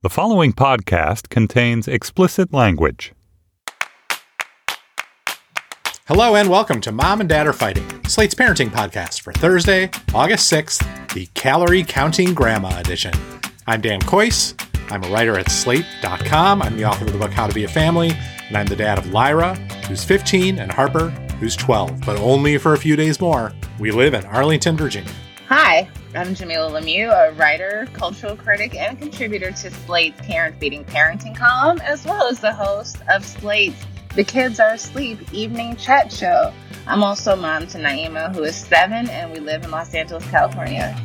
The following podcast contains explicit language. Hello and welcome to Mom and Dad Are Fighting, Slate's parenting podcast for Thursday, August 6th, the Calorie Counting Grandma edition. I'm Dan Kois. I'm a writer at slate.com. I'm the author of the book How to Be a Family, and I'm the dad of Lyra, who's 15, and Harper, who's 12, but only for a few days more. We live in Arlington, Virginia. Hi, I'm Jamilah Lemieux, a writer, cultural critic, and contributor to Slate's Parent Beating Parenting column, as well as the host of Slate's The Kids Are Asleep evening chat show. I'm also mom to Naima, who is seven, and we live in Los Angeles, California.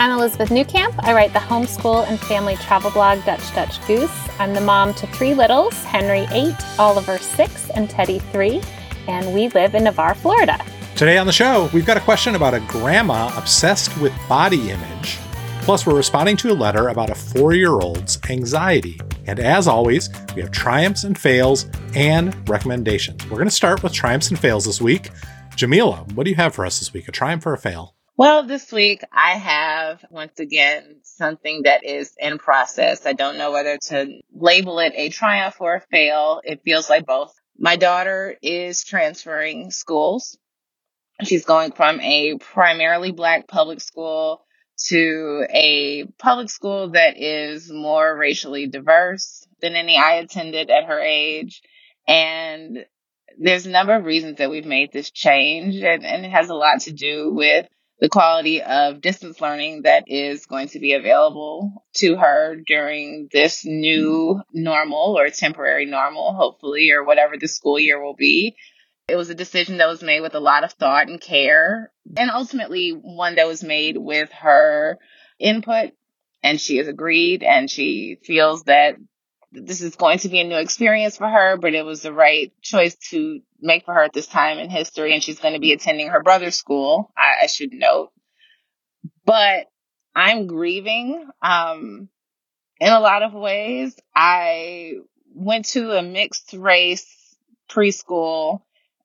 I'm Elizabeth Newcamp. I write the homeschool and family travel blog Dutch Dutch Goose. I'm the mom to three littles Henry, eight, Oliver, six, and Teddy, three, and we live in Navarre, Florida. Today on the show, we've got a question about a grandma obsessed with body image. Plus, we're responding to a letter about a four year old's anxiety. And as always, we have triumphs and fails and recommendations. We're going to start with triumphs and fails this week. Jamilah, what do you have for us this week? A triumph or a fail? Well, this week I have once again something that is in process. I don't know whether to label it a triumph or a fail. It feels like both. My daughter is transferring schools She's going from a primarily black public school to a public school that is more racially diverse than any I attended at her age. And there's a number of reasons that we've made this change, and, and it has a lot to do with the quality of distance learning that is going to be available to her during this new normal or temporary normal, hopefully, or whatever the school year will be. It was a decision that was made with a lot of thought and care, and ultimately one that was made with her input. And she has agreed, and she feels that this is going to be a new experience for her, but it was the right choice to make for her at this time in history. And she's going to be attending her brother's school, I, I should note. But I'm grieving um, in a lot of ways. I went to a mixed race preschool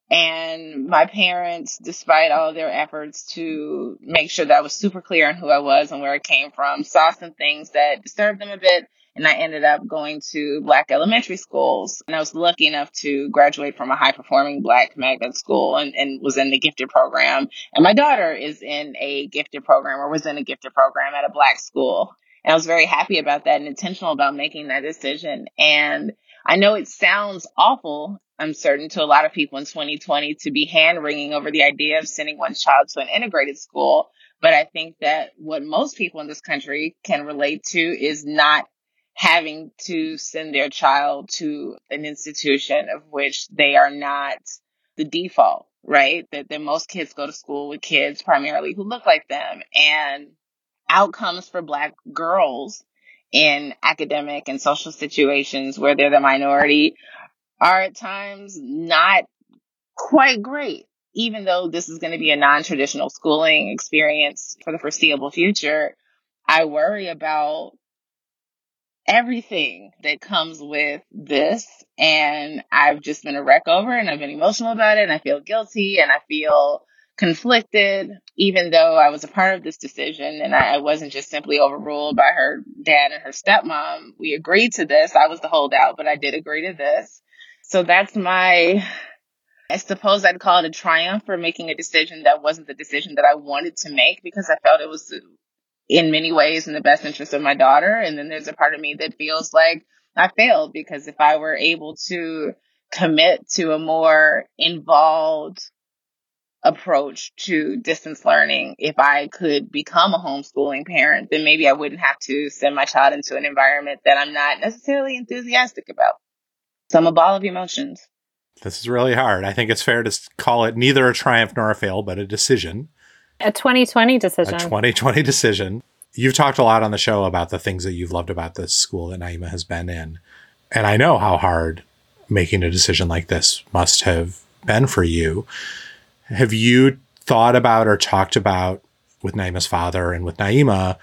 and my parents, despite all their efforts to make sure that I was super clear on who I was and where I came from, saw some things that disturbed them a bit. And I ended up going to black elementary schools. And I was lucky enough to graduate from a high performing black magnet school and, and was in the gifted program. And my daughter is in a gifted program or was in a gifted program at a black school. And I was very happy about that and intentional about making that decision. And I know it sounds awful I'm certain to a lot of people in 2020 to be hand wringing over the idea of sending one's child to an integrated school. But I think that what most people in this country can relate to is not having to send their child to an institution of which they are not the default, right? That, that most kids go to school with kids primarily who look like them and outcomes for black girls in academic and social situations where they're the minority are at times not quite great. Even though this is going to be a non traditional schooling experience for the foreseeable future, I worry about everything that comes with this. And I've just been a wreck over and I've been emotional about it and I feel guilty and I feel conflicted, even though I was a part of this decision and I wasn't just simply overruled by her dad and her stepmom. We agreed to this. I was the holdout, but I did agree to this. So that's my, I suppose I'd call it a triumph for making a decision that wasn't the decision that I wanted to make because I felt it was in many ways in the best interest of my daughter. And then there's a part of me that feels like I failed because if I were able to commit to a more involved approach to distance learning, if I could become a homeschooling parent, then maybe I wouldn't have to send my child into an environment that I'm not necessarily enthusiastic about. So I'm a ball of emotions. This is really hard. I think it's fair to call it neither a triumph nor a fail, but a decision. A 2020 decision. A 2020 decision. You've talked a lot on the show about the things that you've loved about this school that Naima has been in. And I know how hard making a decision like this must have been for you. Have you thought about or talked about with Naima's father and with Naima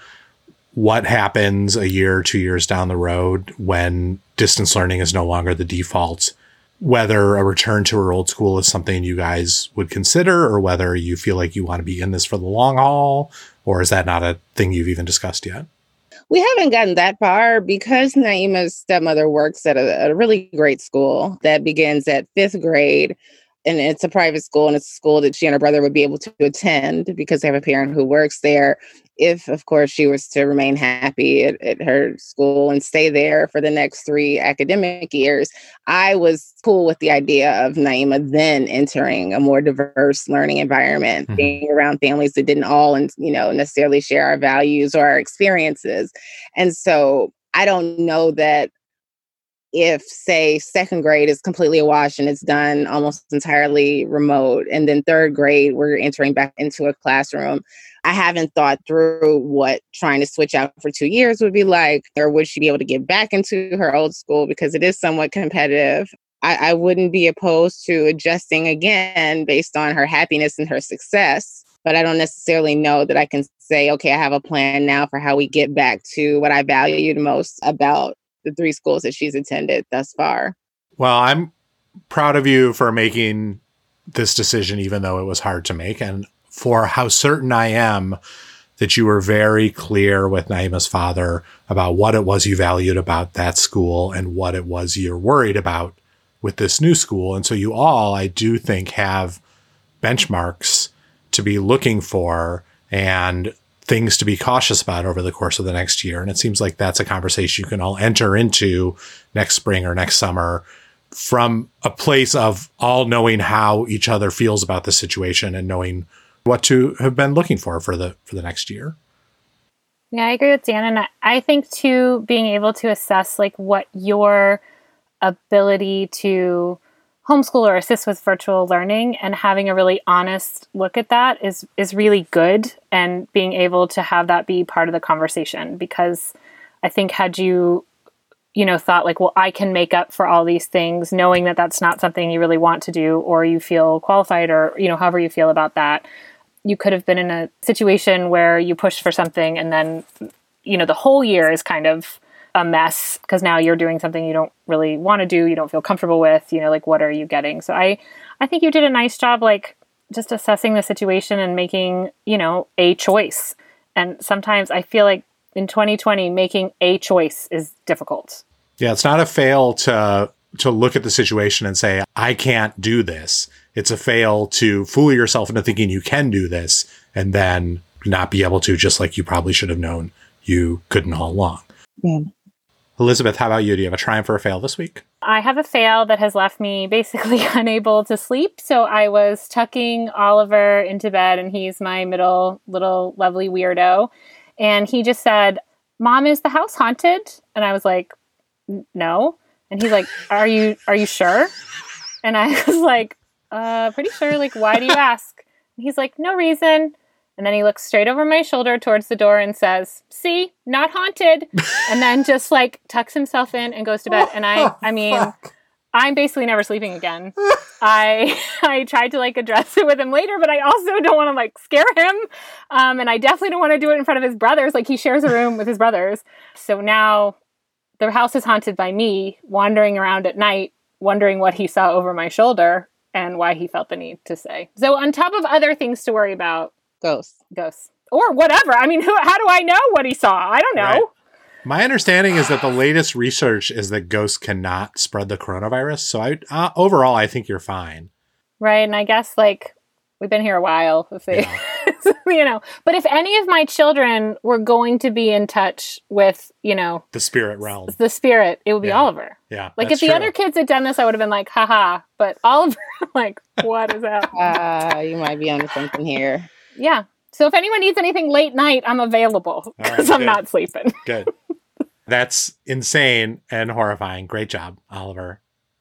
what happens a year, or two years down the road when distance learning is no longer the default, whether a return to her old school is something you guys would consider or whether you feel like you want to be in this for the long haul, or is that not a thing you've even discussed yet? We haven't gotten that far because Naima's stepmother works at a, a really great school that begins at fifth grade and it's a private school and it's a school that she and her brother would be able to attend because they have a parent who works there if of course she was to remain happy at, at, her school and stay there for the next three academic years i was cool with the idea of naima then entering a more diverse learning environment mm-hmm. being around families that didn't all and you know necessarily share our values or our experiences and so i don't know that if say second grade is completely a wash and it's done almost entirely remote and then third grade we're entering back into a classroom i haven't thought through what trying to switch out for two years would be like or would she be able to get back into her old school because it is somewhat competitive. I, I wouldn't be opposed to adjusting again based on her happiness and her success but i don't necessarily know that i can say okay i have a plan now for how we get back to what i valued most about the three schools that she's attended thus far. Well, I'm proud of you for making this decision, even though it was hard to make, and for how certain I am that you were very clear with Naima's father about what it was you valued about that school and what it was you're worried about with this new school. And so you all, I do think, have benchmarks to be looking for and things to be cautious about over the course of the next year. And it seems like that's a conversation you can all enter into next spring or next summer from a place of all knowing how each other feels about the situation and knowing what to have been looking for for the for the next year. Yeah, I agree with Dan, and I I think too being able to assess like what your ability to homeschool or assist with virtual learning and having a really honest look at that is is really good and being able to have that be part of the conversation. Because I think had you you know thought like well I can make up for all these things knowing that that's not something you really want to do or you feel qualified or you know however you feel about that you could have been in a situation where you push for something and then you know the whole year is kind of a mess because now you're doing something you don't really want to do, you don't feel comfortable with, you know, like what are you getting? So I I think you did a nice job like just assessing the situation and making, you know, a choice. And sometimes I feel like in 2020 making a choice is difficult. Yeah, it's not a fail to to look at the situation and say I can't do this. It's a fail to fool yourself into thinking you can do this and then not be able to just like you probably should have known you couldn't all along. Yeah. Elizabeth, how about you? Do you have a triumph or a fail this week? I have a fail that has left me basically unable to sleep. So I was tucking Oliver into bed, and he's my middle little lovely weirdo. And he just said, Mom, is the house haunted? And I was like, No. And he's like, Are you are you sure? And I was like, uh, pretty sure. Like, why do you ask? And he's like, No reason. And then he looks straight over my shoulder towards the door and says, "See, not haunted." and then just like tucks himself in and goes to bed. And I, I mean, I'm basically never sleeping again. I I tried to like address it with him later, but I also don't want to like scare him. Um, and I definitely don't want to do it in front of his brothers. Like he shares a room with his brothers. So now the house is haunted by me wandering around at night, wondering what he saw over my shoulder and why he felt the need to say. So on top of other things to worry about, Ghosts. Ghosts. Or whatever. I mean, who, how do I know what he saw? I don't know. Right. My understanding is that the latest research is that ghosts cannot spread the coronavirus. So I uh, overall, I think you're fine. Right, and I guess like we've been here a while. If they, yeah. you know, but if any of my children were going to be in touch with, you know, the spirit realm, the spirit, it would be yeah. Oliver. Yeah, like if the true. other kids had done this, I would have been like, haha. But Oliver, like, what is that? Uh, you might be onto something here. Yeah, so if anyone needs anything late night, I'm available because right, I'm not sleeping. good. That's insane and horrifying. Great job, Oliver.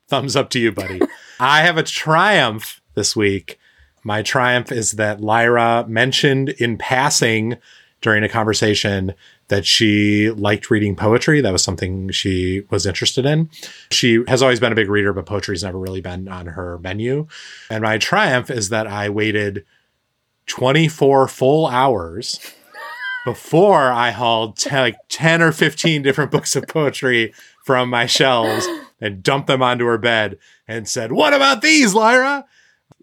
Thumbs up to you, buddy. I have a triumph this week. My triumph is that Lyra mentioned in passing during a conversation that she liked reading poetry. That was something she was interested in. She has always been a big reader, but poetry's never really been on her menu. And my triumph is that I waited 24 full hours before I hauled t- like 10 or 15 different books of poetry from my shelves and dumped them onto her bed and said, What about these, Lyra?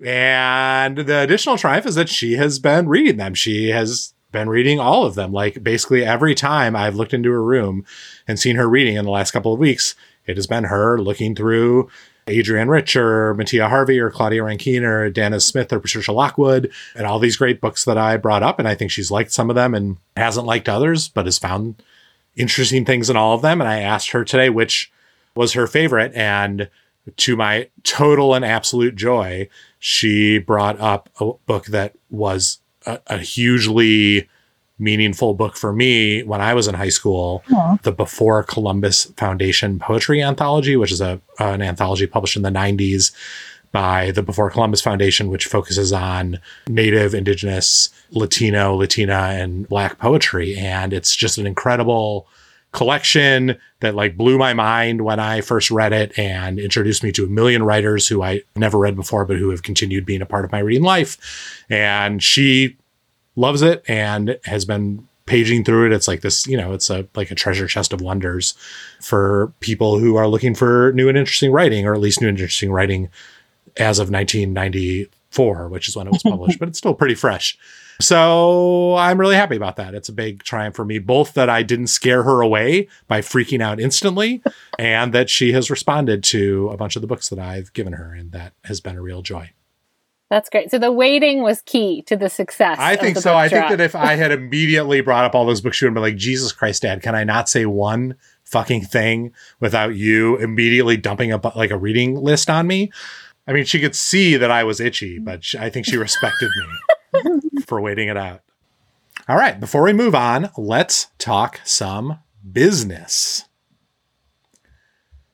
And the additional triumph is that she has been reading them. She has been reading all of them. Like basically every time I've looked into her room and seen her reading in the last couple of weeks, it has been her looking through Adrienne Rich or Matthea Harvey or Claudia Rankine or Danez Smith or Patricia Lockwood and all these great books that I brought up. And I think she's liked some of them and hasn't liked others, but has found interesting things in all of them. And I asked her today which was her favorite. And to my total and absolute joy, she brought up a book that was a, a hugely meaningful book for me when I was in high school, Aww. the Before Columbus Foundation Poetry Anthology, which is a an anthology published in the 90s by the Before Columbus Foundation, which focuses on Native, Indigenous, Latino, Latina, and Black poetry. And it's just an incredible collection that like blew my mind when I first read it and introduced me to a million writers who I never read before, but who have continued being a part of my reading life. And she loves it and has been paging through it. It's like this, you know, it's a like a treasure chest of wonders for people who are looking for new and interesting writing, or at least new and interesting writing as of 1994, which is when it was published, but it's still pretty fresh. So I'm really happy about that. It's a big triumph for me, both that I didn't scare her away by freaking out instantly, and that she has responded to a bunch of the books that I've given her, and that has been a real joy. That's great. So the waiting was key to the success. I think so. I think that if I had immediately brought up all those books, she would be like, Jesus Christ, Dad, can I not say one fucking thing without you immediately dumping a like a reading list on me? I mean, she could see that I was itchy, but she, I think she respected me for waiting it out. All right, before we move on, let's talk some business.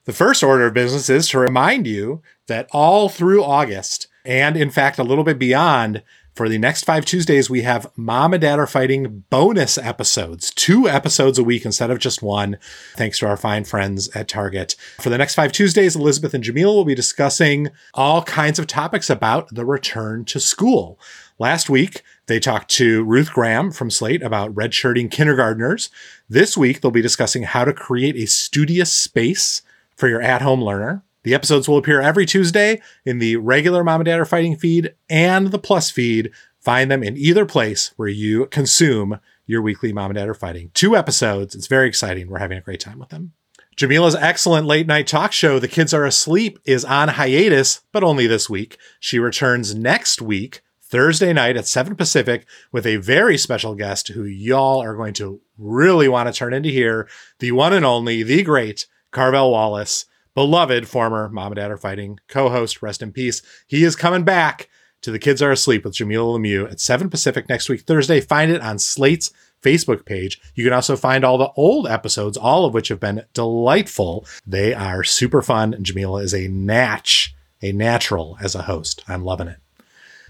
The first order of business is to remind you that all through August, and in fact, a little bit beyond, for the next five Tuesdays, we have Mom and Dad Are Fighting bonus episodes, two episodes a week instead of just one, thanks to our fine friends at Target. For the next five Tuesdays, Elizabeth and Jamilah will be discussing all kinds of topics about the return to school. Last week, they talked to Ruth Graham from Slate about redshirting kindergartners. This week, they'll be discussing how to create a studious space for your at home learner. The episodes will appear every Tuesday in the regular Mom and Dad Are Fighting feed and the Plus feed. Find them in either place where you consume your weekly Mom and Dad Are Fighting. Two episodes. It's very exciting. We're having a great time with them. Jamilah's excellent late night talk show, The Kids Are Asleep, is on hiatus, but only this week. She returns next week, Thursday night at 7 Pacific, with a very special guest who y'all are going to really want to turn into here the one and only, the great Carvell Wallace beloved former Mom and Dad Are Fighting co host, rest in peace. He is coming back to The Kids Are Asleep with Jamilah Lemieux at 7 Pacific next week, Thursday. Find it on Slate's Facebook page. You can also find all the old episodes, all of which have been delightful. They are super fun. And Jamilah is a natch, a natural as a host. I'm loving it.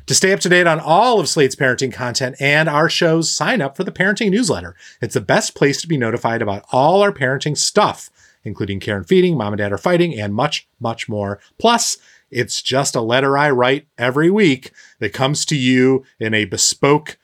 To stay up to date on all of Slate's parenting content and our shows, sign up for the parenting newsletter. It's the best place to be notified about all our parenting stuff including care and feeding, mom and dad are fighting, and much, much more. Plus, it's just a letter I write every week that comes to you in a bespoke,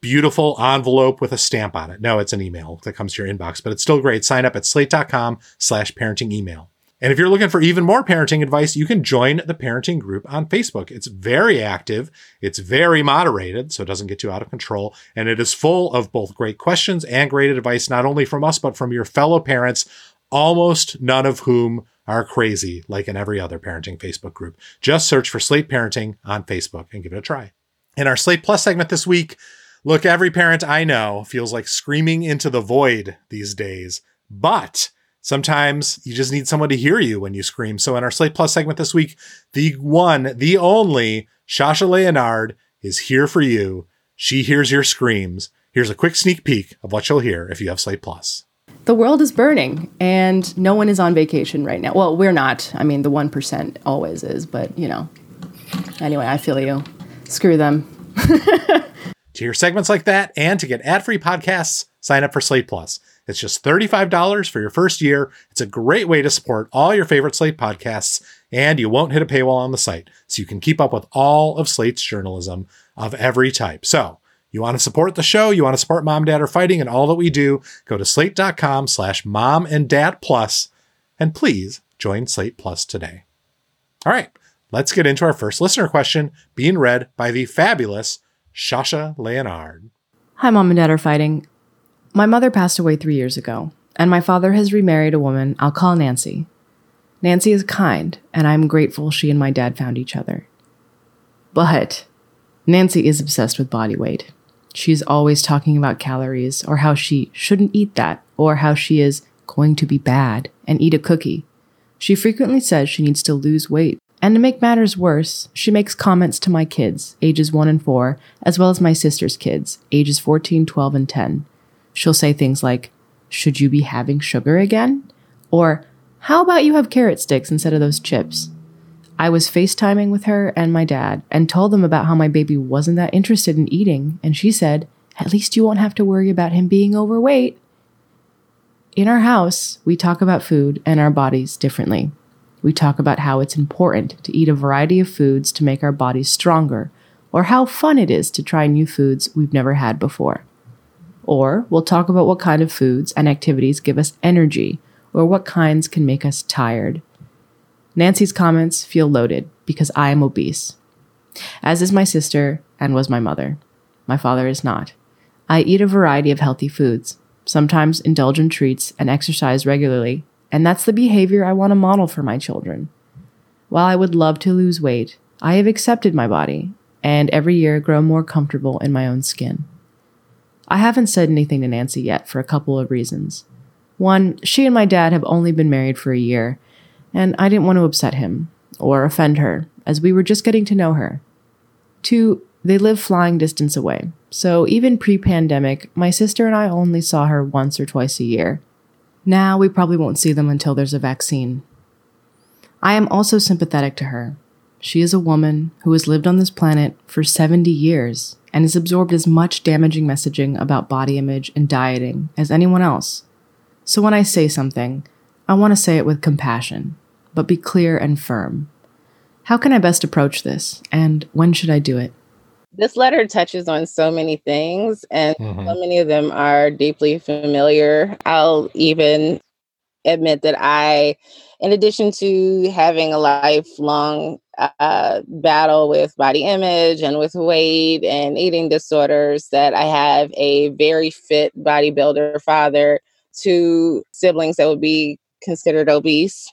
beautiful envelope with a stamp on it. No, it's an email that comes to your inbox, but it's still great. Sign up at slate.com slash parenting email. And if you're looking for even more parenting advice, you can join the parenting group on Facebook. It's very active. It's very moderated, so it doesn't get too out of control. And it is full of both great questions and great advice, not only from us, but from your fellow parents almost none of whom are crazy like in every other parenting Facebook group. Just search for Slate Parenting on Facebook and give it a try. In our Slate Plus segment this week, look, every parent I know feels like screaming into the void these days, but sometimes you just need someone to hear you when you scream. So in our Slate Plus segment this week, the one, the only Shasha Leonard is here for you. She hears your screams. Here's a quick sneak peek of what you'll hear if you have Slate Plus the world is burning and no one is on vacation right now. Well, we're not. I mean, the 1% always is, but you know. Anyway, I feel you. Screw them. to hear segments like that and to get ad free podcasts, sign up for Slate Plus. It's just $35 for your first year. It's a great way to support all your favorite Slate podcasts, and you won't hit a paywall on the site. So you can keep up with all of Slate's journalism of every type. So, you want to support the show, you want to support Mom Dad Are Fighting and all that we do, go to slate.com slash mom and dad plus, and please join Slate Plus today. All right, let's get into our first listener question being read by the fabulous Shasha Leonard. Hi, mom and dad are fighting. My mother passed away three years ago, and my father has remarried a woman I'll call Nancy. Nancy is kind, and I'm grateful she and my dad found each other. But Nancy is obsessed with body weight. She's always talking about calories, or how she shouldn't eat that, or how she is going to be bad and eat a cookie. She frequently says she needs to lose weight. And to make matters worse, she makes comments to my kids, ages 1 and 4, as well as my sister's kids, ages 14, 12, and 10. She'll say things like, Should you be having sugar again? Or, How about you have carrot sticks instead of those chips? I was FaceTiming with her and my dad and told them about how my baby wasn't that interested in eating, and she said, At least you won't have to worry about him being overweight. In our house, we talk about food and our bodies differently. We talk about how it's important to eat a variety of foods to make our bodies stronger, or how fun it is to try new foods we've never had before. Or we'll talk about what kind of foods and activities give us energy, or what kinds can make us tired. Nancy's comments feel loaded because I am obese, as is my sister and was my mother. My father is not. I eat a variety of healthy foods, sometimes indulge in treats and exercise regularly, and that's the behavior I want to model for my children. While I would love to lose weight, I have accepted my body and every year grow more comfortable in my own skin. I haven't said anything to Nancy yet for a couple of reasons. One, she and my dad have only been married for a year, and I didn't want to upset him or offend her, as we were just getting to know her. Two, they live flying distance away, so even pre pandemic, my sister and I only saw her once or twice a year. Now we probably won't see them until there's a vaccine. I am also sympathetic to her. She is a woman who has lived on this planet for 70 years and has absorbed as much damaging messaging about body image and dieting as anyone else. So when I say something, I want to say it with compassion, but be clear and firm. How can I best approach this, and when should I do it? This letter touches on so many things, and Mhm. so many of them are deeply familiar. I'll even admit that I, in addition to having a lifelong uh, battle with body image and with weight and eating disorders, that I have a very fit bodybuilder father, two siblings that would be considered obese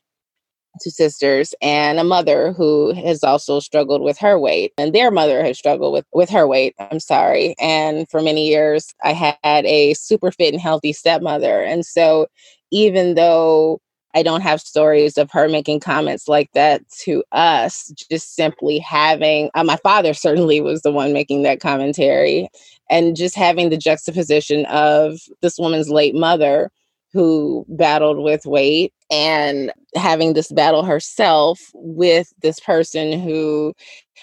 two sisters and a mother who has also struggled with her weight and their mother has struggled with with her weight i'm sorry and for many years i had a super fit and healthy stepmother and so even though i don't have stories of her making comments like that to us just simply having uh, my father certainly was the one making that commentary and just having the juxtaposition of this woman's late mother who battled with weight and having this battle herself with this person who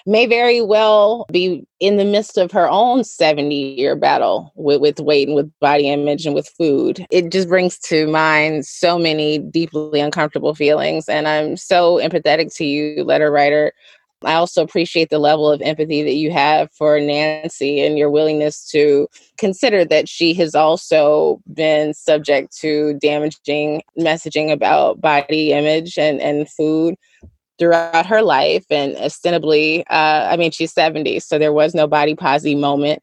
may very well be in the midst of her own 70 year battle with, with weight and with body image and with food. It just brings to mind so many deeply uncomfortable feelings. And I'm so empathetic to you, letter writer, I also appreciate the level of empathy that you have for Nancy and your willingness to consider that she has also been subject to damaging messaging about body image and, and food throughout her life. And ostensibly, uh, I mean, she's 70, so there was no body positive moment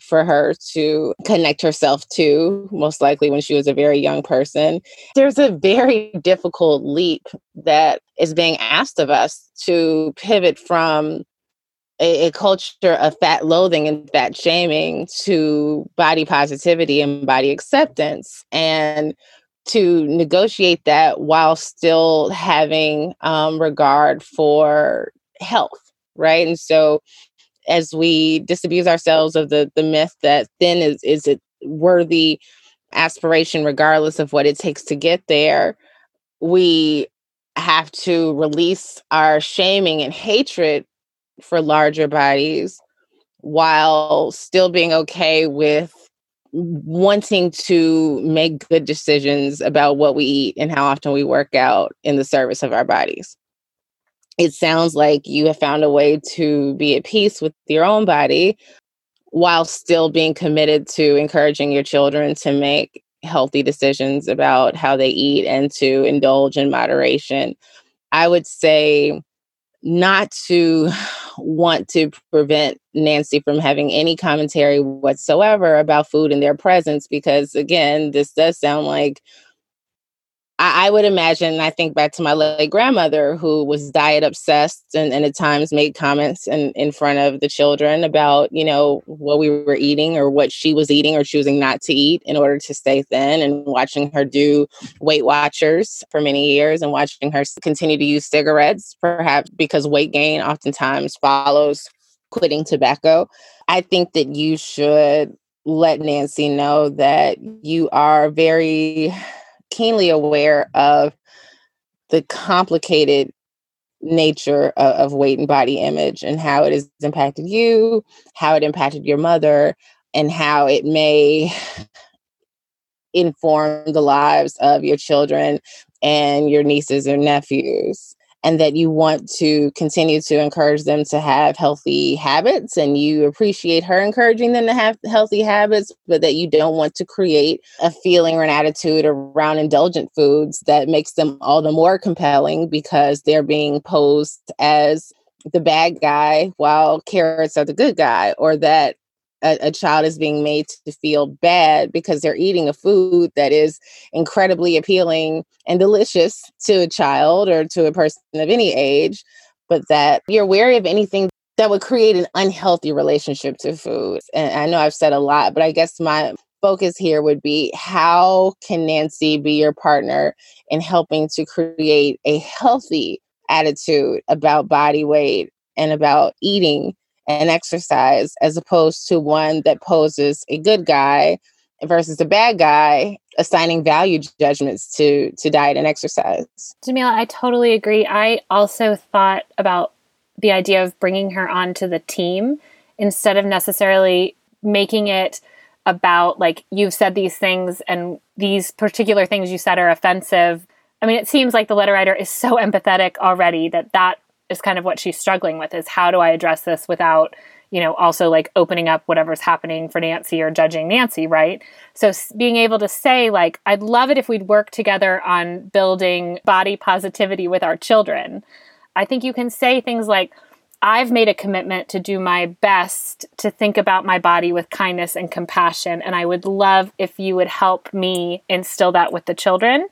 for her to connect herself to, most likely when she was a very young person. There's a very difficult leap that is being asked of us to pivot from a, a, culture of fat loathing and fat shaming to body positivity and body acceptance. And to negotiate that while still having um, regard for health, right? And so as we disabuse ourselves of the the myth that thin is is a worthy aspiration regardless of what it takes to get there we have to release our shaming and hatred for larger bodies while still being okay with wanting to make good decisions about what we eat and how often we work out in the service of our bodies it sounds like you have found a way to be at peace with your own body while still being committed to encouraging your children to make healthy decisions about how they eat and to indulge in moderation. I would say not to want to prevent Nancy from having any commentary whatsoever about food in their presence because again, this does sound like I, I would imagine, I think back to my late grandmother who was diet obsessed and, and at times made comments in, in front of the children about, you know, what we were eating or what she was eating or choosing not to eat in order to stay thin and watching her do Weight Watchers for many years and watching her continue to use cigarettes, perhaps because weight gain oftentimes follows quitting tobacco. I think that you should let Nancy know that you are very keenly aware of the complicated nature of, of, weight and body image and how it has impacted you, how it impacted your mother, and how it may inform the lives of your children and your nieces or nephews and that you want to continue to encourage them to have healthy habits and you appreciate her encouraging them to have healthy habits, but that you don't want to create a feeling or an attitude around indulgent foods that makes them all the more compelling because they're being posed as the bad guy while carrots are the good guy, or that a, a, child is being made to feel bad because they're eating a food that is incredibly appealing and delicious to a child or to a person of any age, but that you're wary of anything that would create an unhealthy relationship to food. And I know I've said a lot, but I guess my focus here would be how can Nancy be your partner in helping to create a healthy attitude about body weight and about eating and exercise as opposed to one that poses a good guy versus a bad guy assigning value judgments to to diet and exercise. Jamilah, I totally agree. I also thought about the idea of bringing her onto the team instead of necessarily making it about like you've said these things and these particular things you said are offensive. I mean, it seems like the letter writer is so empathetic already that that is kind of what she's struggling with is how do I address this without you know also like opening up whatever's happening for Nancy or judging Nancy, right? So being able to say like I'd love it if we'd work together on building body positivity with our children. I think you can say things like I've made a commitment to do my best to think about my body with kindness and compassion and I would love if you would help me instill that with the children.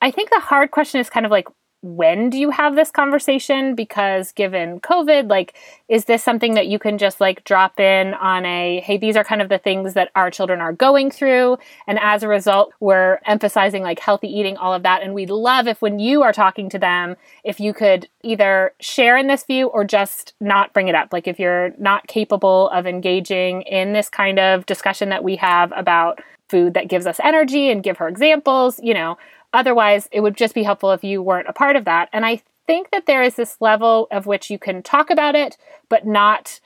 I think the hard question is kind of like when do you have this conversation? Because given covid like is this something that you can just like drop in on a hey these are kind of the things that our children are going through and as a result we're emphasizing like healthy eating all of that and we'd love if when you are talking to them if you could either share in this view or just not bring it up. Like if you're not capable of engaging in this kind of discussion that we have about food that gives us energy and give her examples you know Otherwise, it would just be helpful if you weren't a part of that. And I think that there is this level of which you can talk about it, but not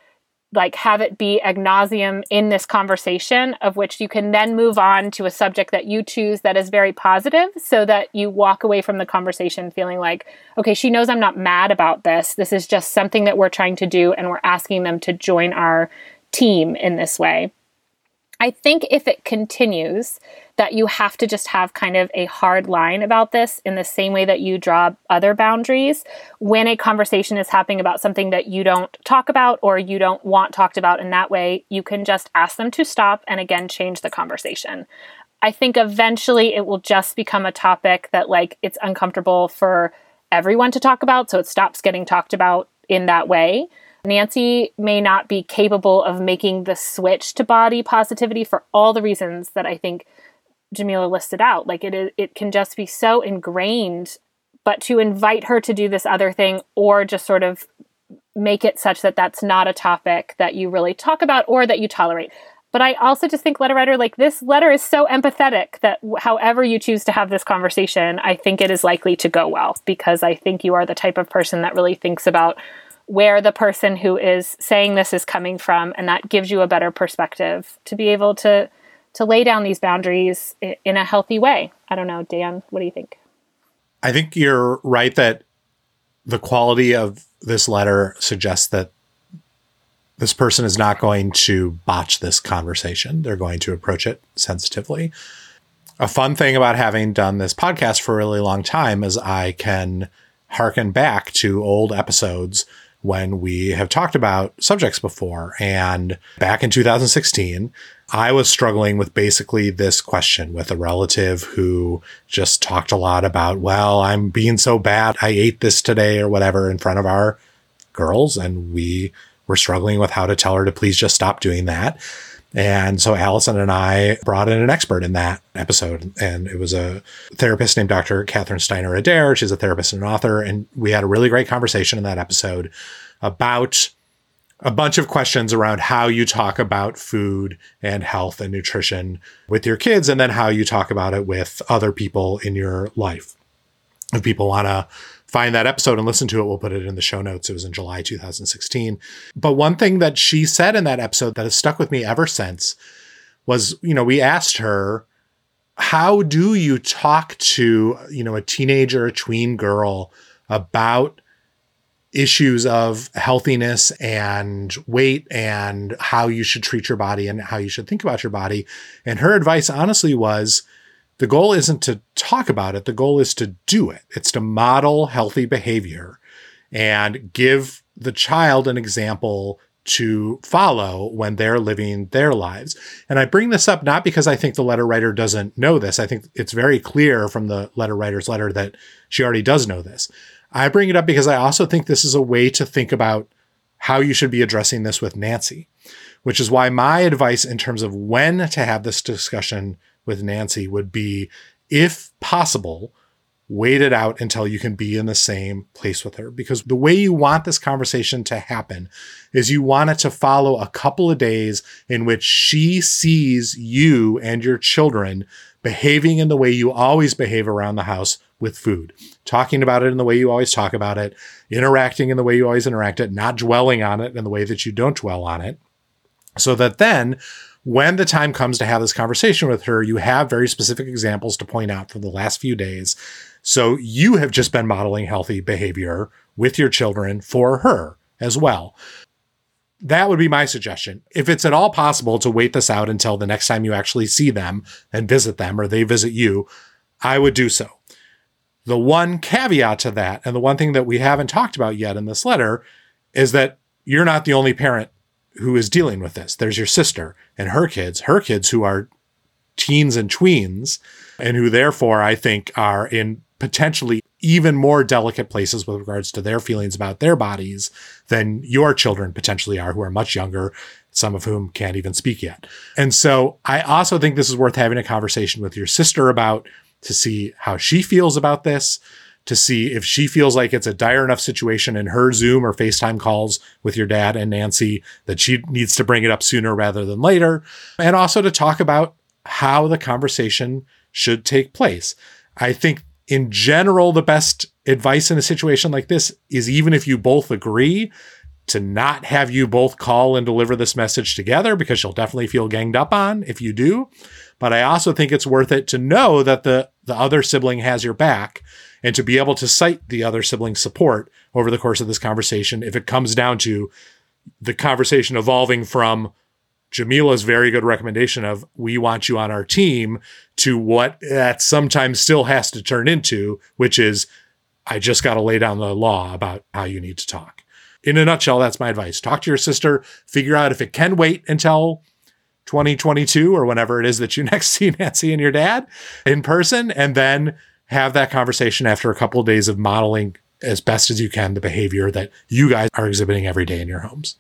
like have it be ad nauseum in this conversation, of which you can then move on to a subject that you choose that is very positive so that you walk away from the conversation feeling like, okay, she knows I'm not mad about this. This is just something that we're trying to do, and we're asking them to join our team in this way. I think if it continues, that you have to just have kind of a hard line about this in the same way that you draw other boundaries when a conversation is happening about something that you don't talk about or you don't want talked about in that way, you can just ask them to stop and again change the conversation. I think eventually it will just become a topic that like it's uncomfortable for everyone to talk about, so it stops getting talked about in that way. Nancy may not be capable of making the switch to body positivity for all the reasons that I think Jamilah listed out. Like it it can just be so ingrained, but to invite her to do this other thing or just sort of make it such that that's not a topic that you really talk about or that you tolerate. But I also just think letter writer like this letter is so empathetic that however you choose to have this conversation, I think it is likely to go well because I think you are the type of person that really thinks about where the person who is saying this is coming from and that gives you a better perspective to be able to to lay down these boundaries in a healthy way. I don't know dan what do you think? I think you're right that the quality of this letter suggests that this person is not going to botch this conversation. They're going to approach it sensitively. A fun thing about having done this podcast for a really long time is i can harken back to old episodes when we have talked about subjects before. And back in 2016, I was struggling with basically this question with a relative who just talked a lot about, well, I'm being so bad. I ate this today or whatever in front of our girls. And we were struggling with how to tell her to please just stop doing that. And so Allison and I brought in an expert in that episode. And it was a therapist named Dr. Catherine Steiner Adair. She's a therapist and an author. And we had a really great conversation in that episode about a bunch of questions around how you talk about food and health and nutrition with your kids, and then how you talk about it with other people in your life. If people want to find that episode and listen to it, we'll put it in the show notes. It was in July 2016. But one thing that she said in that episode that has stuck with me ever since was, you know, we asked her, how do you talk to, you know, a teenager, a tween girl about issues of healthiness and weight and how you should treat your body and how you should think about your body. And her advice honestly was the goal isn't to talk about it. The goal is to do it. It's to model healthy behavior and give the child an example to follow when they're living their lives. And I bring this up not because I think the letter writer doesn't know this. I think it's very clear from the letter writer's letter that she already does know this. I bring it up because I also think this is a way to think about how you should be addressing this with Nancy, which is why my advice in terms of when to have this discussion with Nancy would be, if possible, wait it out until you can be in the same place with her. Because the way you want this conversation to happen is you want it to follow a couple of days in which she sees you and your children behaving in the way you always behave around the house with food, talking about it in the way you always talk about it, interacting in the way you always interact it, not dwelling on it in the way that you don't dwell on it. So that then when the time comes to have this conversation with her, you have very specific examples to point out for the last few days. So you have just been modeling healthy behavior with your children for her as well. That would be my suggestion. If it's at all possible to wait this out until the next time you actually see them and visit them or they visit you, I would do so. The one caveat to that, and the one thing that we haven't talked about yet in this letter, is that you're not the only parent who is dealing with this. There's your sister and her kids, her kids who are teens and tweens, and who therefore I think are in potentially even more delicate places with regards to their feelings about their bodies than your children potentially are, who are much younger, some of whom can't even speak yet. And so I also think this is worth having a conversation with your sister about to see how she feels about this, to see if she feels like it's a dire enough situation in her Zoom or FaceTime calls with your dad and Nancy that she needs to bring it up sooner rather than later. And also to talk about how the conversation should take place. I think in general, the best advice in a situation like this is even if you both agree to not have you both call and deliver this message together because you'll definitely feel ganged up on if you do. But I also think it's worth it to know that the, the other sibling has your back and to be able to cite the other sibling's support over the course of this conversation if it comes down to the conversation evolving from Jamilah's very good recommendation of we want you on our team to what that sometimes still has to turn into, which is I just got to lay down the law about how you need to talk. In a nutshell, that's my advice. Talk to your sister, figure out if it can wait until 2022 or whenever it is that you next see Nancy and your dad in person, and then have that conversation after a couple of days of modeling as best as you can the behavior that you guys are exhibiting every day in your homes.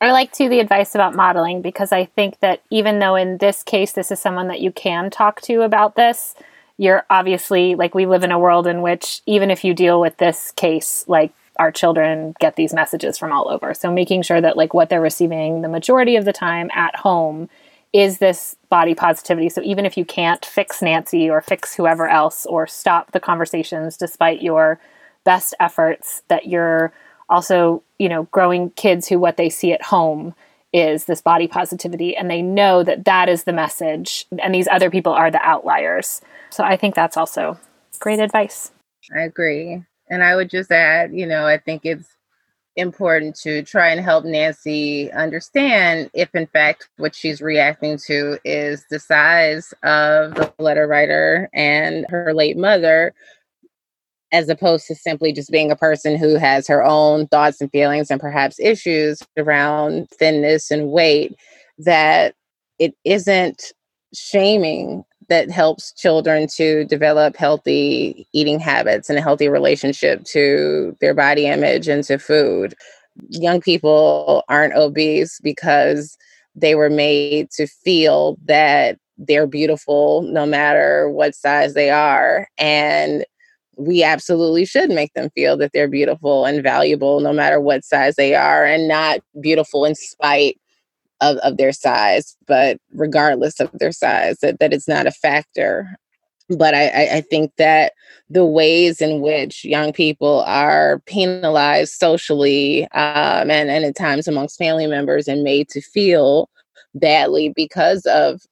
I like to the advice about modeling because I think that even though in this case this is someone that you can talk to about this, you're obviously like we live in a world in which even if you deal with this case, like our children get these messages from all over. So making sure that like what they're receiving the majority of the time at home is this body positivity. So even if you can't fix Nancy or fix whoever else or stop the conversations despite your best efforts, that you're also, you know, growing kids who what they see at home is this body positivity and they know that that is the message and these other people are the outliers. So I think that's also great advice. I agree. And I would just add, you know, I think it's important to try and help Nancy understand if, in fact, what she's reacting to is the size of the letter writer and her late mother. as opposed to simply just being a person who has her own thoughts and feelings and perhaps issues around thinness and weight, that it isn't shaming that helps children to develop healthy eating habits and a healthy relationship to their body image and to food. Young people aren't obese because they were made to feel that they're beautiful no matter what size they are. And we absolutely should make them feel that they're beautiful and valuable no matter what size they are and not beautiful in spite of, of their size, but regardless of their size, that, that it's not a factor. But I, I think that the ways in which young people are penalized socially um, and, and at times amongst family members and made to feel badly because of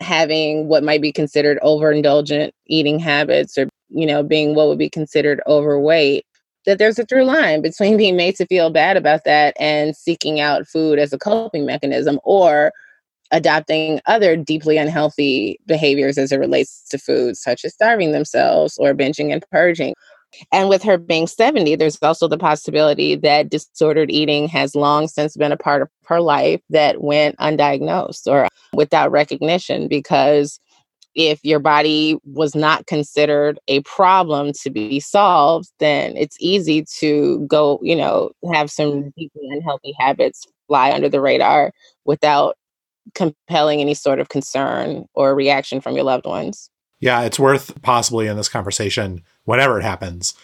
having what might be considered overindulgent eating habits or you know being what would be considered overweight that there's a through line between being made to feel bad about that and seeking out food as a coping mechanism or adopting other deeply unhealthy behaviors as it relates to food, such as starving themselves or binging and purging. And with her being 70, there's also the possibility that disordered eating has long since been a part of her life that went undiagnosed or without recognition because if your body was not considered a problem to be solved, then it's easy to go, you know, have some deeply unhealthy habits fly under the radar without compelling any sort of concern or reaction from your loved ones. Yeah, it's worth possibly in this conversation, whenever it happens,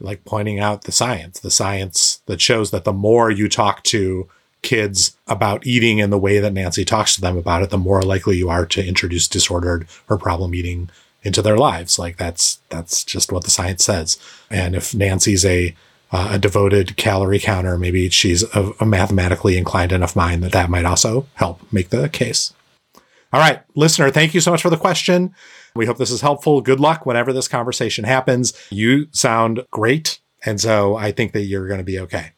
like pointing out the science, the science that shows that the more you talk to kids about eating and the way that Nancy talks to them about it, the more likely you are to introduce disordered or problem eating into their lives. Like that's that's just what the science says. And if Nancy's a uh, a devoted calorie counter, maybe she's a, a mathematically inclined enough mind that that might also help make the case. All right, listener, thank you so much for the question. We hope this is helpful. Good luck whenever this conversation happens. You sound great. And so I think that you're going to be okay.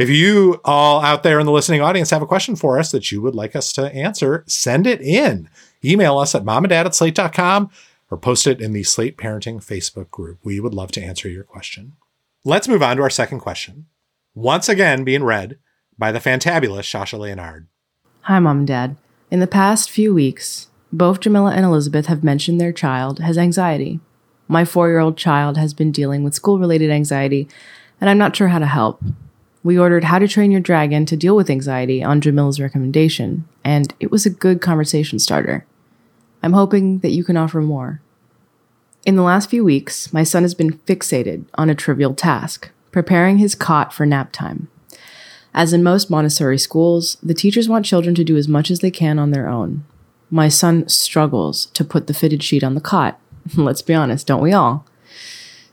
If you all out there in the listening audience have a question for us that you would like us to answer, send it in. Email us at momanddad at slate.com or post it in the Slate Parenting Facebook group. We would love to answer your question. Let's move on to our second question. Once again, being read by the fantabulous Shasha Leonard. Hi, Mom and Dad. In the past few weeks, both Jamilah and Elizabeth have mentioned their child has anxiety. My four year old child has been dealing with school related anxiety, and I'm not sure how to help. We ordered How to Train Your Dragon to deal with anxiety on Jamilah's recommendation, and it was a good conversation starter. I'm hoping that you can offer more. In the last few weeks, my son has been fixated on a trivial task preparing his cot for nap time. As in most Montessori schools, the teachers want children to do as much as they can on their own. My son struggles to put the fitted sheet on the cot. Let's be honest, don't we all?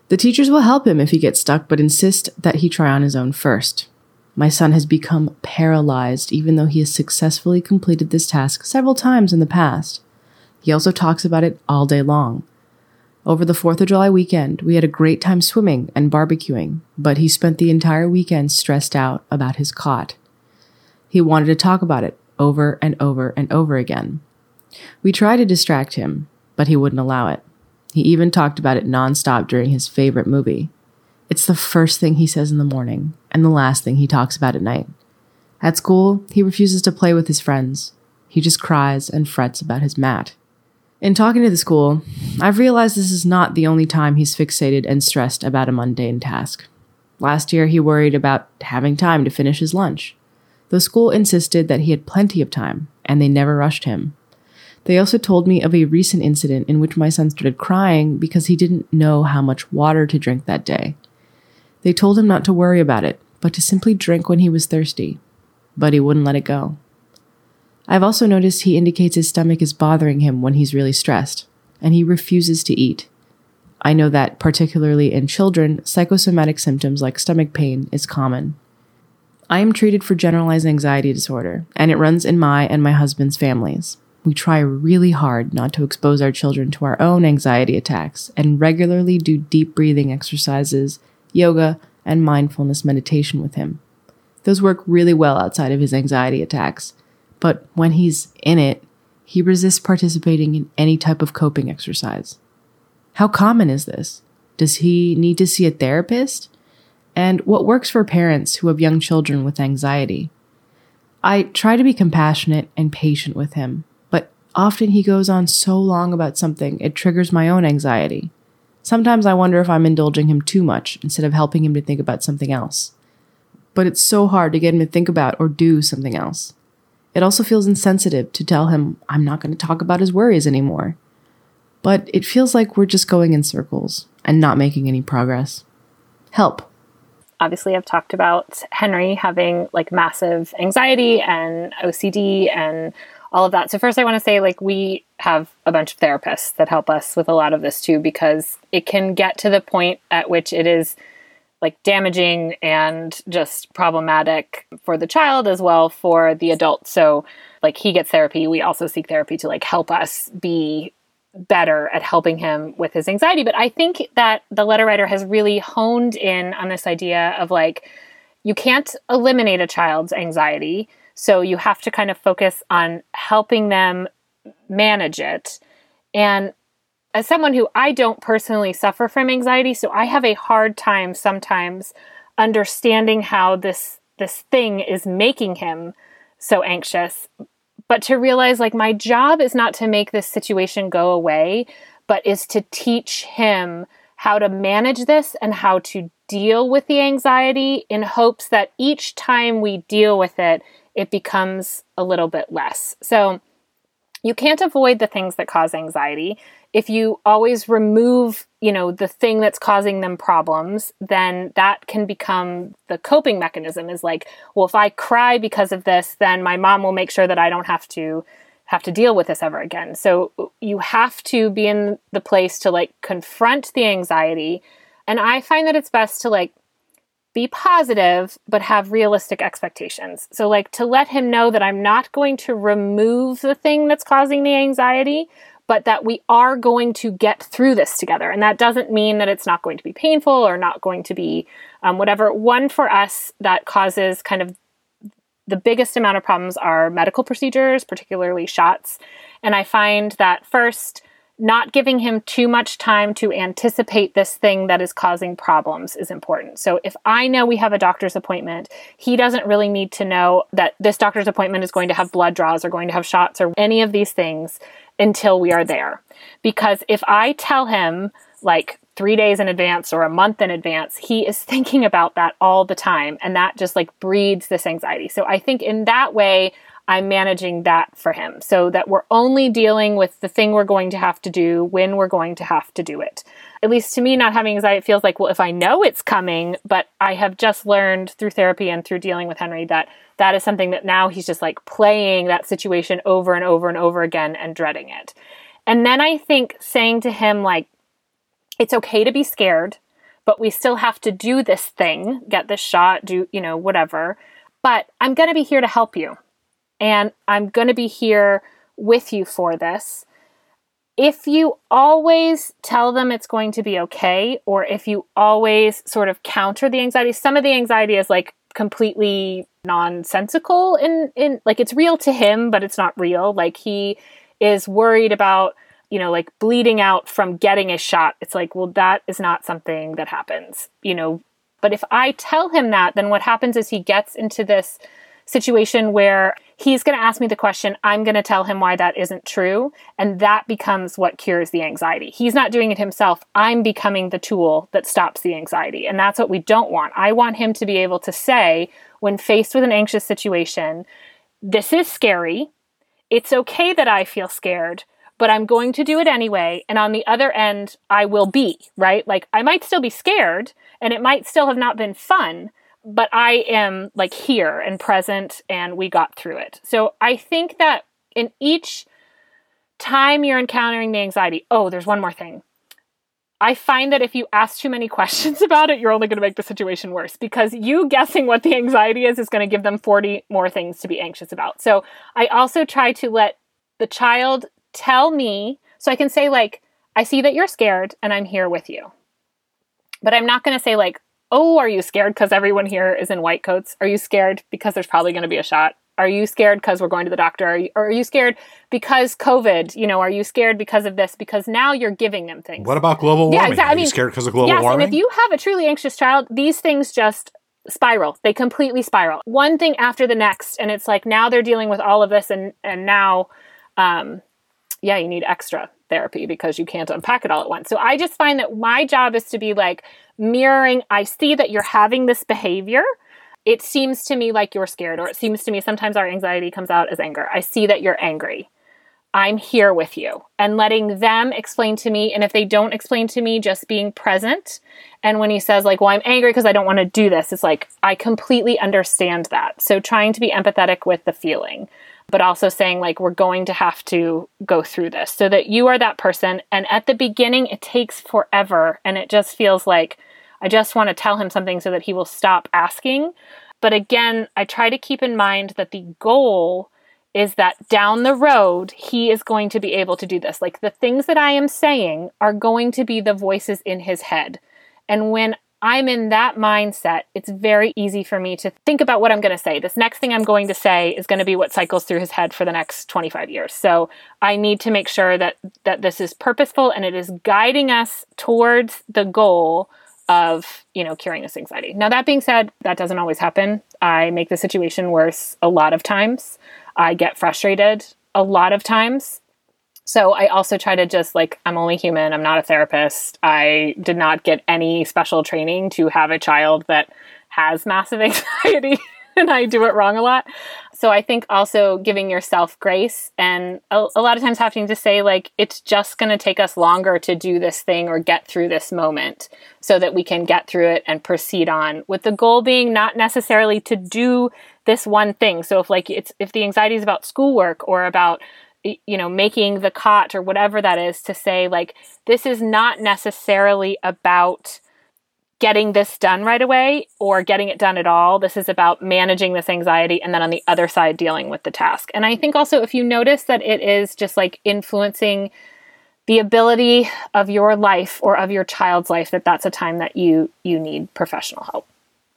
The teachers will help him if he gets stuck, but insist that he try on his own first. My son has become paralyzed, even though he has successfully completed this task several times in the past. He also talks about it all day long. Over the 4th of July weekend, we had a great time swimming and barbecuing, but he spent the entire weekend stressed out about his cot. He wanted to talk about it over and over and over again. We tried to distract him, but he wouldn't allow it. He even talked about it nonstop during his favorite movie. It's the first thing he says in the morning and the last thing he talks about at night. At school, he refuses to play with his friends. He just cries and frets about his mat. In talking to the school, I've realized this is not the only time he's fixated and stressed about a mundane task. Last year, he worried about having time to finish his lunch. The school insisted that he had plenty of time, and they never rushed him. They also told me of a recent incident in which my son started crying because he didn't know how much water to drink that day. They told him not to worry about it, but to simply drink when he was thirsty. But he wouldn't let it go. I've also noticed he indicates his stomach is bothering him when he's really stressed, and he refuses to eat. I know that, particularly in children, psychosomatic symptoms like stomach pain is common. I am treated for generalized anxiety disorder, and it runs in my and my husband's families we try really hard not to expose our children to our own anxiety attacks and regularly do deep breathing exercises, yoga, and mindfulness meditation with him. Those work really well outside of his anxiety attacks, but when he's in it, he resists participating in any type of coping exercise. How common is this? Does he need to see a therapist? And what works for parents who have young children with anxiety? I try to be compassionate and patient with him, often he goes on so long about something it triggers my own anxiety. Sometimes I wonder if I'm indulging him too much instead of helping him to think about something else. But it's so hard to get him to think about or do something else. It also feels insensitive to tell him I'm not going to talk about his worries anymore. But it feels like we're just going in circles and not making any progress. Help. Obviously, I've talked about Henry having like massive anxiety and OCD and all of that. So, first, I want to say, like, we have a bunch of therapists that help us with a lot of this too, because it can get to the point at which it is like damaging and just problematic for the child as well for the adult. So, like, he gets therapy. We also seek therapy to like help us be better at helping him with his anxiety. But I think that the letter writer has really honed in on this idea of like, you can't eliminate a child's anxiety so you have to kind of focus on helping them manage it. And as someone who I don't personally suffer from anxiety, so I have a hard time sometimes understanding how this this thing is making him so anxious. But to realize like my job is not to make this situation go away, but is to teach him how to manage this and how to deal with the anxiety in hopes that each time we deal with it, it becomes a little bit less. So you can't avoid the things that cause anxiety. If you always remove, you know, the thing that's causing them problems, then that can become the coping mechanism is like, well, if I cry because of this, then my mom will make sure that I don't have to have to deal with this ever again. So you have to be in the place to like confront the anxiety. And I find that it's best to like be positive, but have realistic expectations. So, like to let him know that I'm not going to remove the thing that's causing the anxiety, but that we are going to get through this together. And that doesn't mean that it's not going to be painful or not going to be um, whatever. One for us that causes kind of the biggest amount of problems are medical procedures, particularly shots. And I find that first, not giving him too much time to anticipate this thing that is causing problems is important. So if I know we have a doctor's appointment, he doesn't really need to know that this doctor's appointment is going to have blood draws or going to have shots or any of these things until we are there. Because if I tell him like three days in advance or a month in advance, he is thinking about that all the time. And that just like breeds this anxiety. So I think in that way, I'm managing that for him so that we're only dealing with the thing we're going to have to do when we're going to have to do it. At least to me, not having anxiety, it feels like, well, if I know it's coming, but I have just learned through therapy and through dealing with Henry that that is something that now he's just like playing that situation over and over and over again and dreading it. And then I think saying to him, like, it's okay to be scared, but we still have to do this thing, get this shot, do, you know, whatever. But I'm going to be here to help you and I'm going to be here with you for this. If you always tell them it's going to be okay, or if you always sort of counter the anxiety, some of the anxiety is like completely nonsensical in in like it's real to him, but it's not real. Like he is worried about, you know, like bleeding out from getting a shot. It's like, well, that is not something that happens, you know. But if I tell him that, then what happens is he gets into this situation where he's going to ask me the question. I'm going to tell him why that isn't true. And that becomes what cures the anxiety. He's not doing it himself. I'm becoming the tool that stops the anxiety. And that's what we don't want. I want him to be able to say, when faced with an anxious situation, this is scary. It's okay that I feel scared, but I'm going to do it anyway. And on the other end, I will be, right? Like I might still be scared and it might still have not been fun, but I am like here and present and we got through it. So I think that in each time you're encountering the anxiety, oh, there's one more thing. I find that if you ask too many questions about it, you're only going to make the situation worse because you guessing what the anxiety is is going to give them 40 more things to be anxious about. So I also try to let the child tell me so I can say, like, I see that you're scared and I'm here with you. But I'm not going to say, like, oh, are you scared because everyone here is in white coats? Are you scared because there's probably going to be a shot? are you scared because we're going to the doctor? Are you, or are you scared because COVID? You know, are you scared because of this? Because now you're giving them things. What about global warming? Yeah, exactly. Are I mean, scared because of global yes, warming? and if you have a truly anxious child, these things just spiral. They completely spiral. One thing after the next, and it's like now they're dealing with all of this, and and now, um, yeah, you need extra therapy because you can't unpack it all at once. So I just find that my job is to be like mirroring. I see that you're having this behavior. It seems to me like you're scared, or it seems to me sometimes our anxiety comes out as anger. I see that you're angry. I'm here with you and letting them explain to me. And if they don't explain to me, just being present. And when he says, like, well, I'm angry because I don't want to do this, it's like, I completely understand that. So trying to be empathetic with the feeling, but also saying, like, we're going to have to go through this so that you are that person. And at the beginning, it takes forever. And it just feels like I just want to tell him something so that he will stop asking. But again, I try to keep in mind that the goal is that down the road, he is going to be able to do this. Like the things that I am saying are going to be the voices in his head. And when I'm in that mindset, it's very easy for me to think about what I'm going to say. This next thing I'm going to say is going to be what cycles through his head for the next 25 years. So I need to make sure that that this is purposeful and it is guiding us towards the goal of, you know, curing this anxiety. Now that being said, that doesn't always happen. I make the situation worse a lot of times. I get frustrated a lot of times. So I also try to just like, I'm only human. I'm not a therapist. I did not get any special training to have a child that has massive anxiety and I do it wrong a lot. So I think also giving yourself grace and a, a lot of times having to say, like, it's just going to take us longer to do this thing or get through this moment so that we can get through it and proceed on with the goal being not necessarily to do this one thing. So if like it's if the anxiety is about schoolwork or about you know making the cot or whatever that is to say like this is not necessarily about getting this done right away or getting it done at all. This is about managing this anxiety and then on the other side dealing with the task. And I think also if you notice that it is just like influencing the ability of your life or of your child's life that that's a time that you you need professional help.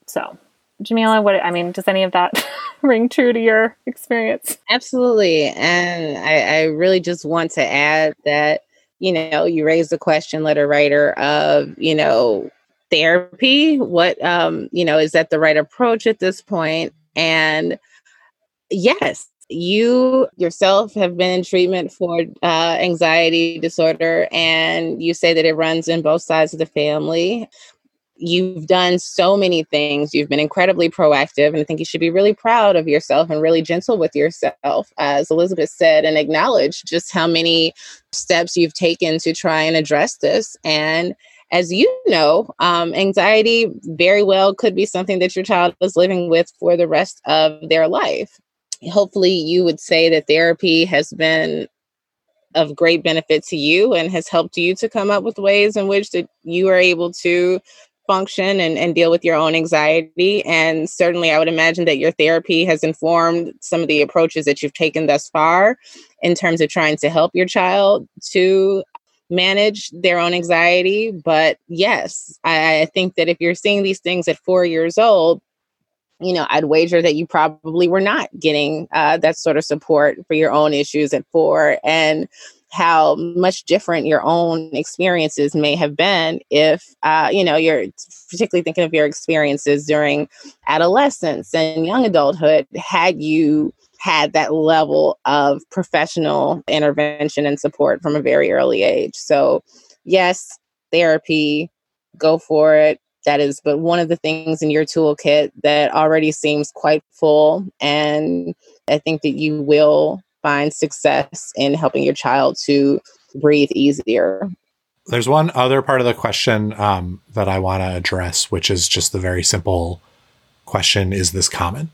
So, Jamilah, what I mean, does any of that ring true to your experience? Absolutely. And I, I really just want to add that, you know, you raised the question, letter writer, of, you know, therapy. What, um, you know, is that the right approach at this point? And yes, you yourself have been in treatment for uh, anxiety disorder, and you say that it runs in both sides of the family. You've done so many things. You've been incredibly proactive, and I think you should be really proud of yourself and really gentle with yourself, as Elizabeth said, and acknowledge just how many steps you've taken to try and address this. And as you know, um, anxiety very well could be something that your child is living with for the rest of their life. Hopefully, you would say that therapy has been of great benefit to you and has helped you to come up with ways in which that you are able to function and, and deal with your own anxiety. And certainly, I would imagine that your therapy has informed some of the approaches that you've taken thus far in terms of trying to help your child to manage their own anxiety. But yes, I, I think that if you're seeing these things at four years old, you know, I'd wager that you probably were not getting uh, that sort of support for your own issues at four, and how much different your own experiences may have been if, uh, you know, you're particularly thinking of your experiences during adolescence and young adulthood. Had you had that level of professional intervention and support from a very early age. So, yes, therapy, go for it. That is but one of the things in your toolkit that already seems quite full. And I think that you will find success in helping your child to breathe easier. There's one other part of the question um, that I want to address, which is just the very simple question Is this common?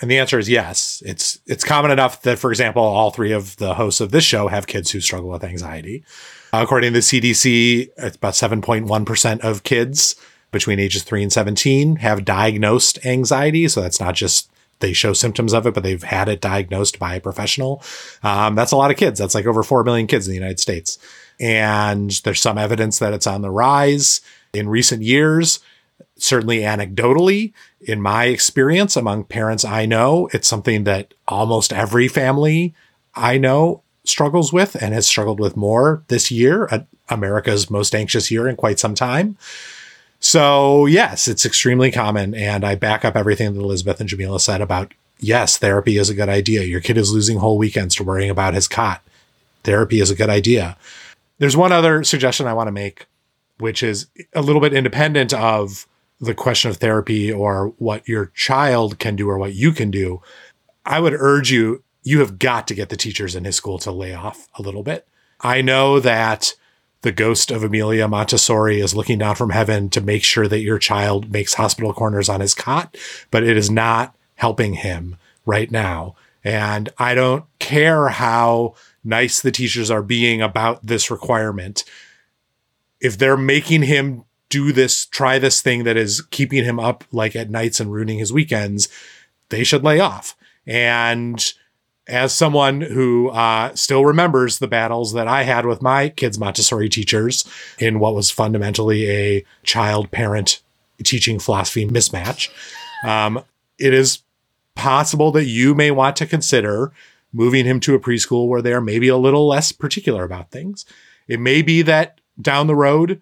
And the answer is yes. It's it's common enough that, for example, all three of the hosts of this show have kids who struggle with anxiety. According to the CDC, it's about 7.1% of kids between ages 3 and 17 have diagnosed anxiety. So that's not just they show symptoms of it, but they've had it diagnosed by a professional. Um, that's a lot of kids. That's like over 4 million kids in the United States. And there's some evidence that it's on the rise in recent years certainly anecdotally, in my experience among parents I know, it's something that almost every family I know struggles with and has struggled with more this year, America's most anxious year in quite some time. So, yes, it's extremely common. And I back up everything that Elizabeth and Jamilah said about yes, therapy is a good idea. Your kid is losing whole weekends to worrying about his cot. Therapy is a good idea. There's one other suggestion I want to make, which is a little bit independent of the question of therapy or what your child can do or what you can do. I would urge you, you have got to get the teachers in his school to lay off a little bit. I know that the ghost of Amelia Montessori is looking down from heaven to make sure that your child makes hospital corners on his cot, but it is not helping him right now. And I don't care how nice the teachers are being about this requirement. If they're making him do this, try this thing that is keeping him up like at nights and ruining his weekends, they should lay off. And as someone who uh, still remembers the battles that I had with my kids' Montessori teachers in what was fundamentally a child parent teaching philosophy mismatch, um, it is possible that you may want to consider moving him to a preschool where they are maybe a little less particular about things. It may be that down the road,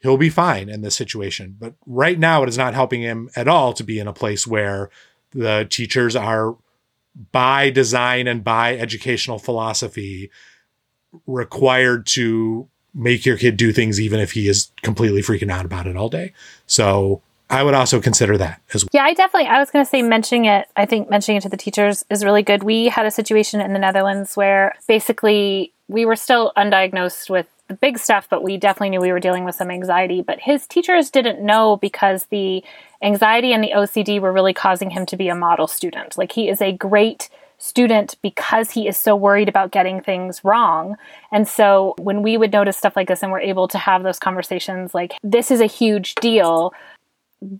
he'll be fine in this situation. But right now, it is not helping him at all to be in a place where the teachers are by design and by educational philosophy required to make your kid do things even if he is completely freaking out about it all day. So I would also consider that as well. Yeah, I definitely I was going to say mentioning it, I think mentioning it to the teachers is really good. We had a situation in the Netherlands where basically we were still undiagnosed with big stuff, but we definitely knew we were dealing with some anxiety. But his teachers didn't know because the anxiety and the OCD were really causing him to be a model student. Like he is a great student because he is so worried about getting things wrong. And so when we would notice stuff like this and we're able to have those conversations like this is a huge deal,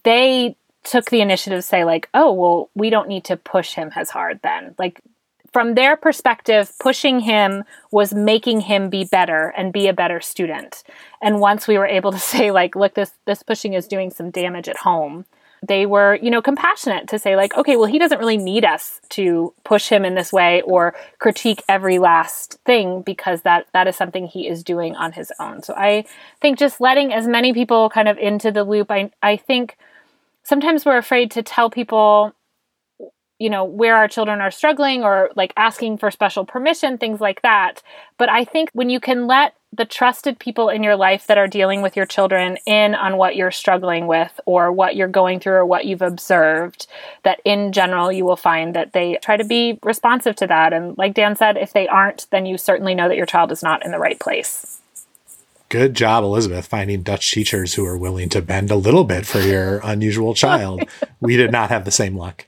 they took the initiative to say like, "Oh, well, we don't need to push him as hard then." Like from their perspective, pushing him was making him be better and be a better student. And once we were able to say, like, look, this this pushing is doing some damage at home, they were, you know, compassionate to say, like, okay, well, he doesn't really need us to push him in this way or critique every last thing because that that is something he is doing on his own. So I think just letting as many people kind of into the loop, I I think sometimes we're afraid to tell people you know where our children are struggling or like asking for special permission things like that but i think when you can let the trusted people in your life that are dealing with your children in on what you're struggling with or what you're going through or what you've observed that in general you will find that they try to be responsive to that and like dan said if they aren't then you certainly know that your child is not in the right place Good job, Elizabeth, finding Dutch teachers who are willing to bend a little bit for your unusual child. we did not have the same luck.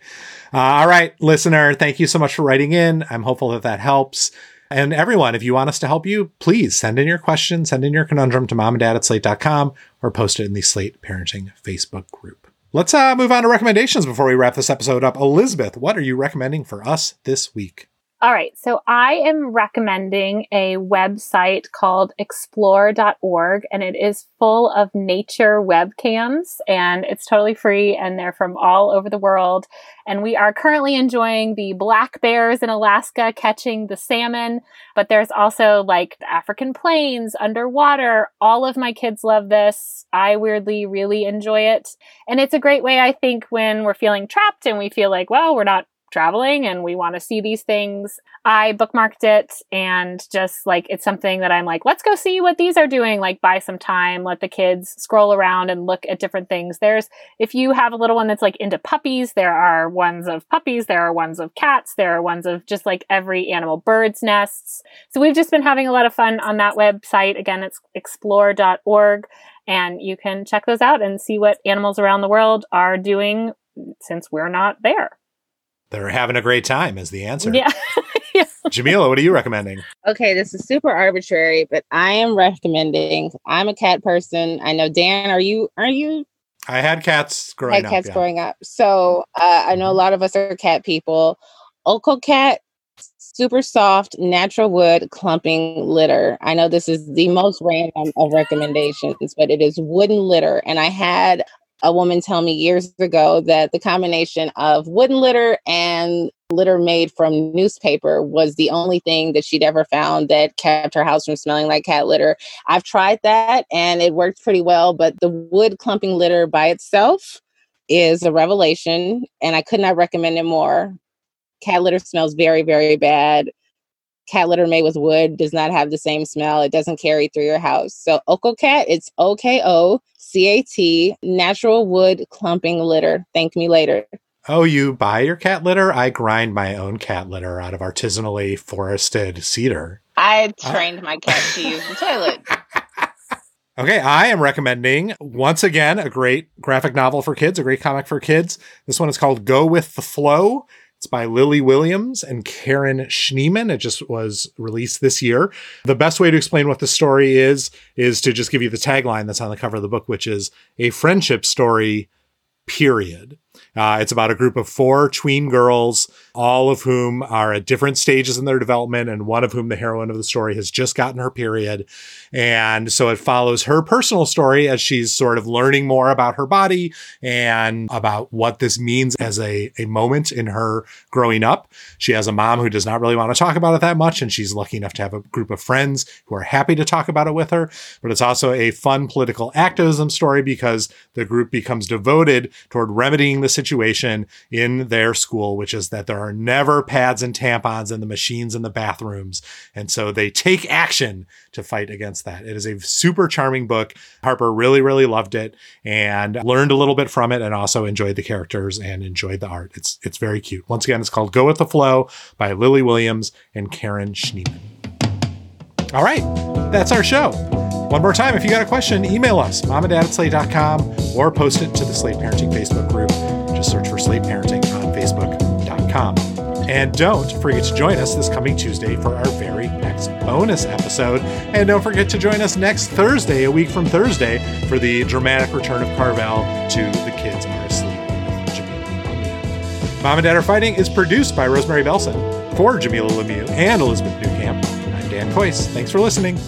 Uh, all right, listener, thank you so much for writing in. I'm hopeful that that helps. And everyone, if you want us to help you, please send in your question, send in your conundrum to mom and dad at slate.com or post it in the Slate Parenting Facebook group. Let's uh, move on to recommendations before we wrap this episode up. Elizabeth, what are you recommending for us this week? All right. So I am recommending a website called explore.org and it is full of nature webcams and it's totally free and they're from all over the world. And we are currently enjoying the black bears in Alaska catching the salmon, but there's also like the African plains underwater. All of my kids love this. I weirdly really enjoy it. And it's a great way, I think, when we're feeling trapped and we feel like, well, we're not traveling and we want to see these things. I bookmarked it and just like it's something that I'm like, let's go see what these are doing. Like, buy some time, let the kids scroll around and look at different things. There's, if you have a little one that's like into puppies, there are ones of puppies, there are ones of cats, there are ones of just like every animal, birds' nests. So we've just been having a lot of fun on that website. Again, it's explore.org. And you can check those out and see what animals around the world are doing since we're not there. They're having a great time, is the answer. Yeah. yeah. Jamilah, what are you recommending? Okay, this is super arbitrary, but I am recommending. I'm a cat person. I know Dan. Are you? Are you? I had cats growing had up. cats yeah. growing up. So uh, I know a lot of us are cat people. OkoCat, super soft, natural wood clumping litter. I know this is the most random of recommendations, but it is wooden litter. And I had a woman tell me years ago that the combination of wooden litter and litter made from newspaper was the only thing that she'd ever found that kept her house from smelling like cat litter. I've tried that and it worked pretty well, but the wood clumping litter by itself is a revelation and I could not recommend it more. Cat litter smells very, very bad cat litter made with wood does not have the same smell. It doesn't carry through your house. So OkoCat, it's O K O C A T, natural wood clumping litter. Thank me later. Oh, you buy your cat litter? I grind my own cat litter out of artisanally forested cedar. I uh, trained my cat to use the toilet. Okay, I am recommending once again a great graphic novel for kids, a great comic for kids. This one is called Go with the Flow. It's by Lily Williams and Karen Schneemann. It just was released this year. The best way to explain what the story is, is to just give you the tagline that's on the cover of the book, which is a friendship story, period. Uh, it's about a group of four tween girls, all of whom are at different stages in their development, and one of whom, the heroine of the story, has just gotten her period. And so it follows her personal story as she's sort of learning more about her body and about what this means as a, a moment in her growing up. She has a mom who does not really want to talk about it that much, and she's lucky enough to have a group of friends who are happy to talk about it with her. But it's also a fun political activism story because the group becomes devoted toward remedying the situation in their school, which is that there are never pads and tampons in the machines in the bathrooms. And so they take action to fight against that. It is a super charming book. Harper really, really loved it and learned a little bit from it and also enjoyed the characters and enjoyed the art. It's it's very cute. Once again, it's called Go With the Flow by Lily Williams and Karen Schneemann. All right, that's our show. One more time, if you got a question, email us, momanddad or post it to the Slate Parenting Facebook group. Just search for Slate Parenting And don't forget to join us this coming Tuesday for our very next bonus episode. And don't forget to join us next Thursday, a week from Thursday, for the dramatic return of Carvell to The Kids Are Asleep. Mom and Dad Are Fighting is produced by Rosemary Belson for Jamilah Lemieux and Elizabeth Newcamp. I'm Dan Kois. Thanks for listening.